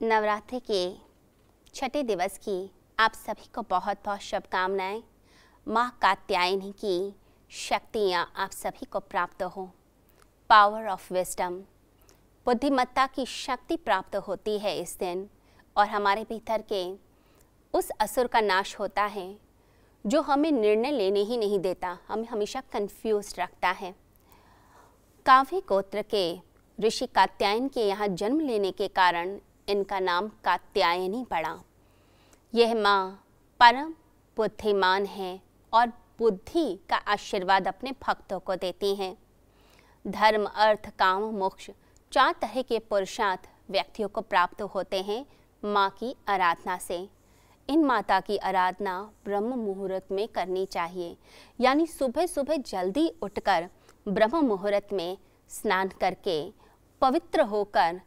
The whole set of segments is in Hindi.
नवरात्रि के छठे दिवस की आप सभी को बहुत बहुत शुभकामनाएँ। माँ कात्यायनी की शक्तियाँ आप सभी को प्राप्त हो। पावर ऑफ़ विजडम बुद्धिमत्ता की शक्ति प्राप्त होती है इस दिन और हमारे भीतर के उस असुर का नाश होता है, जो हमें निर्णय लेने ही नहीं देता, हमें हमेशा कंफ्यूज रखता है। काव्य गोत्र के ऋषि कात्यायन के यहाँ जन्म लेने के कारण इनका नाम कात्यायनी पड़ा। यह माँ परम बुद्धिमान है और बुद्धि का आशीर्वाद अपने भक्तों को देती हैं। धर्म, अर्थ, काम, मोक्ष, चार तरह के पुरुषार्थ व्यक्तियों को प्राप्त होते हैं माँ की आराधना से। इन माता की आराधना ब्रह्म मुहूर्त में करनी चाहिए, यानी सुबह सुबह जल्दी उठकर ब्रह्म मुहूर्त में स्नान करके पवित्र होकर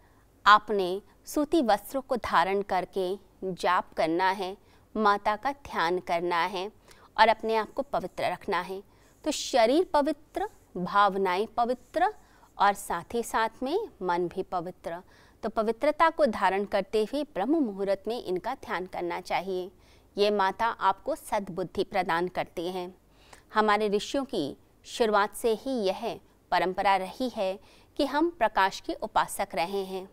आपने सूती वस्त्रों को धारण करके जाप करना है, माता का ध्यान करना है और अपने आप को पवित्र रखना है। तो शरीर पवित्र, भावनाएँ पवित्र और साथ ही साथ में मन भी पवित्र। तो पवित्रता को धारण करते हुए ब्रह्म मुहूर्त में इनका ध्यान करना चाहिए। ये माता आपको सद्बुद्धि प्रदान करती हैं। हमारे ऋषियों की शुरुआत से ही यह परंपरा रही है कि हम प्रकाश के उपासक रहे हैं।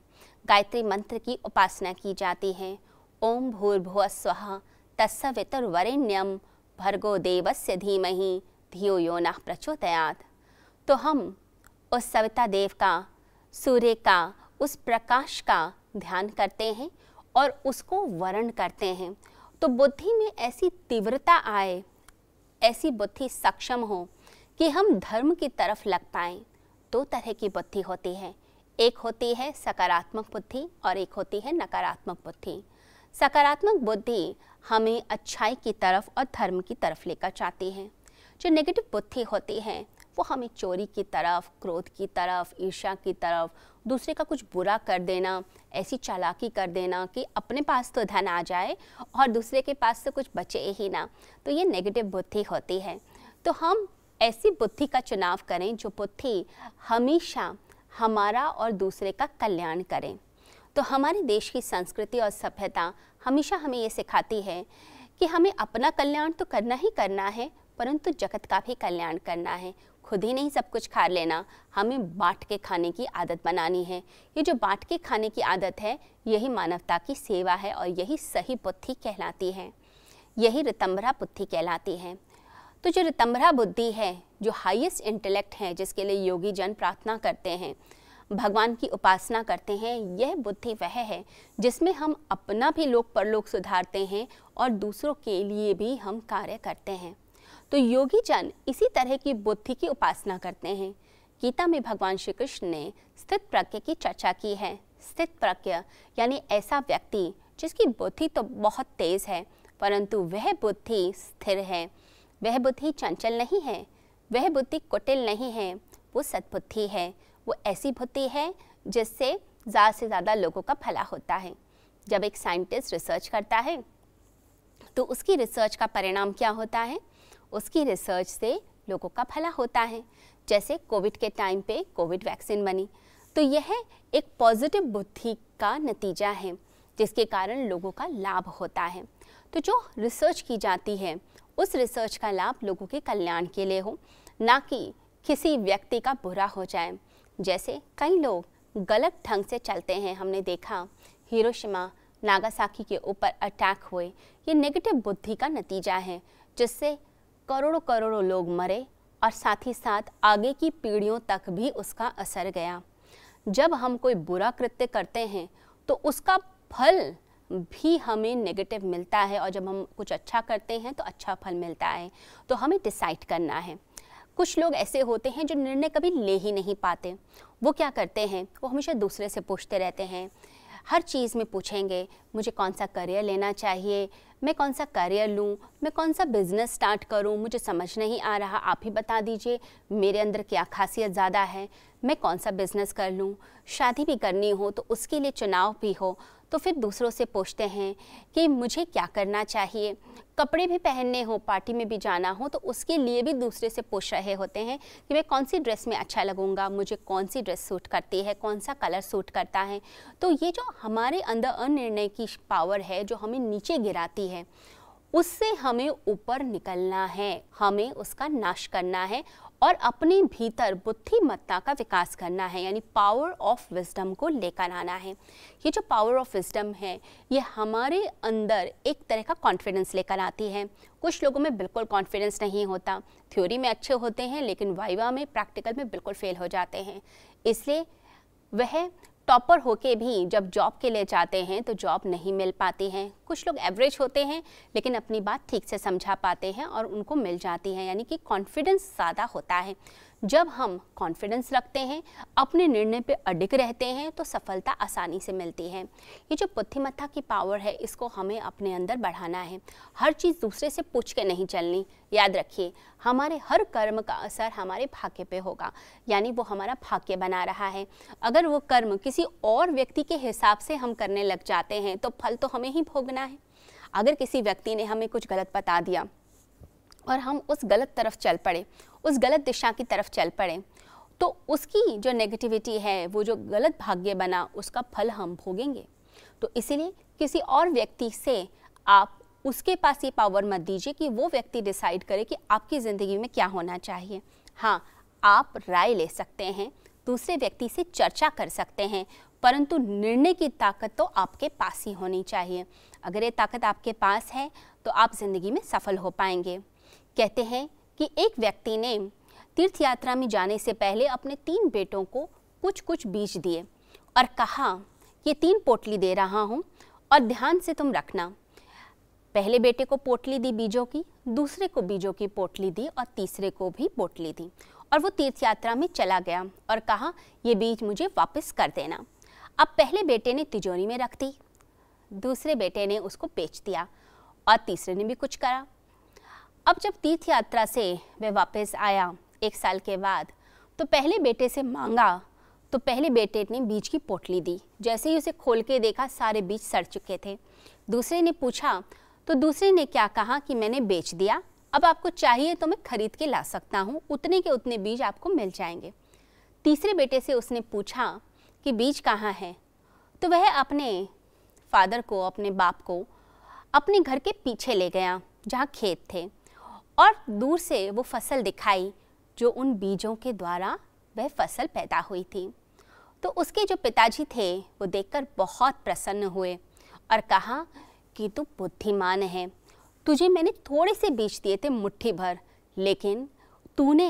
गायत्री मंत्र की उपासना की जाती है। ओम भूर्भुव स्व तत्सवितुर्वरेण्यम भर्गो देवस्य धीमहि धियो यो न प्रचोदयात। तो हम उस सविता देव का, सूर्य का, उस प्रकाश का ध्यान करते हैं और उसको वर्ण करते हैं। तो बुद्धि में ऐसी तीव्रता आए, ऐसी बुद्धि सक्षम हो कि हम धर्म की तरफ़ लग पाएँ। दो तरह की बुद्धि होती है। एक होती है सकारात्मक बुद्धि और एक होती है नकारात्मक बुद्धि। सकारात्मक बुद्धि हमें अच्छाई की तरफ़ और धर्म की तरफ़ लेकर जाती है। जो नेगेटिव बुद्धि होती है, वो हमें चोरी की तरफ़, क्रोध की तरफ़, ईर्ष्या की तरफ़, दूसरे का कुछ बुरा कर देना, ऐसी चालाकी कर देना कि अपने पास तो धन आ जाए और दूसरे के पास तो कुछ बचे ही ना। तो ये नेगेटिव बुद्धि होती है। तो हम ऐसी बुद्धि का चुनाव करें जो बुद्धि हमेशा हमारा और दूसरे का कल्याण करें। तो हमारे देश की संस्कृति और सभ्यता हमेशा हमें ये सिखाती है कि हमें अपना कल्याण तो करना ही करना है, परंतु जगत का भी कल्याण करना है। खुद ही नहीं सब कुछ खा लेना। हमें बांट के खाने की आदत बनानी है। ये जो बांट के खाने की आदत है, यही मानवता की सेवा है और यही सही बुद्धि कहलाती है। यही रितंबरा बुद्धि कहलाती है। तो जो रितंबरा बुद्धि है, जो हाईएस्ट इंटेलेक्ट है, जिसके लिए योगी जन प्रार्थना करते हैं, भगवान की उपासना करते हैं, यह बुद्धि वह है, जिसमें हम अपना भी लोक परलोक सुधारते हैं और दूसरों के लिए भी हम कार्य करते हैं। तो योगी जन इसी तरह की बुद्धि की उपासना करते हैं। गीता में भगवान श्री कृष्ण ने स्थित प्रज्ञ की चर्चा की है। स्थित प्रज्ञ यानी ऐसा व्यक्ति जिसकी बुद्धि तो बहुत तेज है, परंतु वह बुद्धि स्थिर है। वह बुद्धि चंचल नहीं है, वह बुद्धि कुटिल नहीं है, वो सद्बुद्धि है, वो ऐसी बुद्धि है जिससे ज़्यादा से ज़्यादा लोगों का भला होता है। जब एक साइंटिस्ट रिसर्च करता है तो उसकी रिसर्च का परिणाम क्या होता है? उसकी रिसर्च से लोगों का भला होता है। जैसे कोविड के टाइम पे कोविड वैक्सीन बनी तो यह एक पॉजिटिव बुद्धि का नतीजा है, जिसके कारण लोगों का लाभ होता है। तो जो रिसर्च की जाती है उस रिसर्च का लाभ लोगों के कल्याण के लिए हो, ना कि किसी व्यक्ति का बुरा हो जाए। जैसे कई लोग गलत ढंग से चलते हैं, हमने देखा हिरोशिमा नागासाकी के ऊपर अटैक हुए। ये नेगेटिव बुद्धि का नतीजा है, जिससे करोड़ों करोड़ों लोग मरे और साथ ही साथ आगे की पीढ़ियों तक भी उसका असर गया। जब हम कोई बुरा कृत्य करते हैं तो उसका फल भी हमें नेगेटिव मिलता है और जब हम कुछ अच्छा करते हैं तो अच्छा फल मिलता है। तो हमें डिसाइड करना है। कुछ लोग ऐसे होते हैं जो निर्णय कभी ले ही नहीं पाते। वो क्या करते हैं? वो हमेशा दूसरे से पूछते रहते हैं। हर चीज़ में पूछेंगे, मुझे कौन सा करियर लेना चाहिए? मैं कौन सा करियर लूँ? मैं कौन सा बिज़नेस स्टार्ट करूँ? मुझे समझ नहीं आ रहा। आप ही बता दीजिए, मेरे अंदर क्या खासियत ज़्यादा है? मैं कौन सा बिज़नेस कर लूँ? शादी भी करनी हो तो उसके लिए चुनाव भी हो तो फिर दूसरों से पूछते हैं कि मुझे क्या करना चाहिए? कपड़े भी पहनने हो पार्टी में भी जाना हो तो उसके लिए भी दूसरे से पूछ रहे होते हैं कि मैं कौन सी ड्रेस में अच्छा लगूँगा? मुझे कौन सी ड्रेस सूट करती है? कौन सा कलर सूट करता है? तो ये जो हमारे अंदर अनिर्णय की पावर है, जो हमें नीचे गिराती है। उससे हमें ऊपर निकलना है, हमें उसका नाश करना है और अपने भीतर बुद्धिमत्ता का विकास करना है, यानी पावर ऑफ़ विजडम को लेकर आना है। ये जो पावर ऑफ़ विजडम है, ये हमारे अंदर एक तरह का कॉन्फिडेंस लेकर आती है। कुछ लोगों में बिल्कुल कॉन्फिडेंस नहीं होता। थ्योरी में अच्छे होते हैं, लेकिन वाइवा में प्रैक्टिकल में बिल्कुल फेल हो जाते हैं। इसलिए वह टॉपर होके भी जब जॉब के लिए जाते हैं तो जॉब नहीं मिल पाती हैं। कुछ लोग एवरेज होते हैं, लेकिन अपनी बात ठीक से समझा पाते हैं और उनको मिल जाती है, यानी कि कॉन्फिडेंस ज़्यादा होता है। जब हम कॉन्फिडेंस रखते हैं, अपने निर्णय पे अडिग रहते हैं तो सफलता आसानी से मिलती है। ये जो बुद्धिमत्ता की पावर है, इसको हमें अपने अंदर बढ़ाना है। हर चीज़ दूसरे से पूछ के नहीं चलनी। याद रखिए हमारे हर कर्म का असर हमारे भाग्य पे होगा। यानी वो हमारा भाग्य बना रहा है। अगर वो कर्म किसी और व्यक्ति के हिसाब से हम करने लग जाते हैं तो फल तो हमें ही भोगना है। अगर किसी व्यक्ति ने हमें कुछ गलत बता दिया और हम उस गलत तरफ़ चल पड़े, उस गलत दिशा की तरफ़ चल पड़े तो उसकी जो नेगेटिविटी है, वो जो गलत भाग्य बना, उसका फल हम भोगेंगे। तो इसीलिए किसी और व्यक्ति से आप उसके पास ये पावर मत दीजिए कि वो व्यक्ति डिसाइड करे कि आपकी ज़िंदगी में क्या होना चाहिए। हाँ आप राय ले सकते हैं, दूसरे व्यक्ति से चर्चा कर सकते हैं, परंतु निर्णय की ताकत तो आपके पास ही होनी चाहिए। अगर ये ताकत आपके पास है तो आप ज़िंदगी में सफल हो पाएँगे। कहते हैं कि एक व्यक्ति ने तीर्थ यात्रा में जाने से पहले अपने तीन बेटों को कुछ कुछ बीज दिए और कहा कि तीन पोटली दे रहा हूँ और ध्यान से तुम रखना। पहले बेटे को पोटली दी बीजों की, दूसरे को बीजों की पोटली दी और तीसरे को भी पोटली दी। और वो तीर्थ यात्रा में चला गया और कहा, ये बीज मुझे वापस कर देना। अब पहले बेटे ने तिजोरी में रख दी, दूसरे बेटे ने उसको बेच दिया और तीसरे ने भी कुछ करा। अब जब तीर्थ यात्रा से वह वापस आया एक साल के बाद तो पहले बेटे से मांगा तो पहले बेटे ने बीज की पोटली दी। जैसे ही उसे खोल के देखा, सारे बीज सड़ चुके थे। दूसरे ने पूछा तो दूसरे ने क्या कहा कि मैंने बेच दिया? अब आपको चाहिए तो मैं खरीद के ला सकता हूँ। उतने के उतने बीज आपको मिल जाएँगे। तीसरे बेटे से उसने पूछा कि बीज कहाँ है? तो वह अपने फादर को, अपने बाप को अपने घर के पीछे ले गया, जहाँ खेत थे। और दूर से वो फ़सल दिखाई, जो उन बीजों के द्वारा वह फ़सल पैदा हुई थी। तो उसके जो पिताजी थे, वो देखकर बहुत प्रसन्न हुए और कहा कि तू बुद्धिमान है। तुझे मैंने थोड़े से बीज दिए थे मुट्ठी भर, लेकिन तूने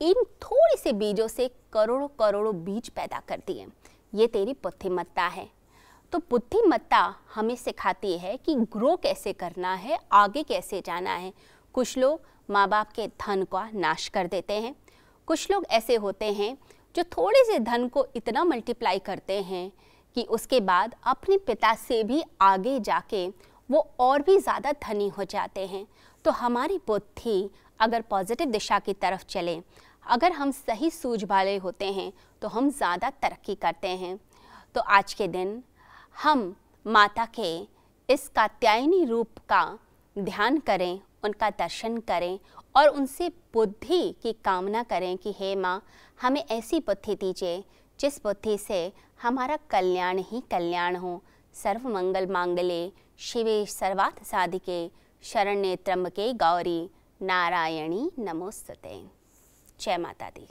इन थोड़े से बीजों से करोड़ों करोड़ों बीज पैदा कर दिए। ये तेरी बुद्धिमत्ता है। तो बुद्धिमत्ता हमें सिखाती है कि ग्रो कैसे करना है, आगे कैसे जाना है। कुछ लोग माँ बाप के धन का नाश कर देते हैं। कुछ लोग ऐसे होते हैं जो थोड़े से धन को इतना मल्टीप्लाई करते हैं कि उसके बाद अपने पिता से भी आगे जाके वो और भी ज़्यादा धनी हो जाते हैं। तो हमारी बुद्धि अगर पॉजिटिव दिशा की तरफ़ चले, अगर हम सही सूझ वाले होते हैं तो हम ज़्यादा तरक्की करते हैं। तो आज के दिन हम माता के इस कात्यायनी रूप का ध्यान करें, उनका दर्शन करें और उनसे बुद्धि की कामना करें कि, हे माँ, हमें ऐसी बुद्धि दीजिए जिस बुद्धि से हमारा कल्याण ही कल्याण हो, सर्व मंगल मांगले, शिवे सर्वार्थ साधिके, शरण्य त्र्यंबके गौरी, नारायणी नमोस्तते। जय माता दी।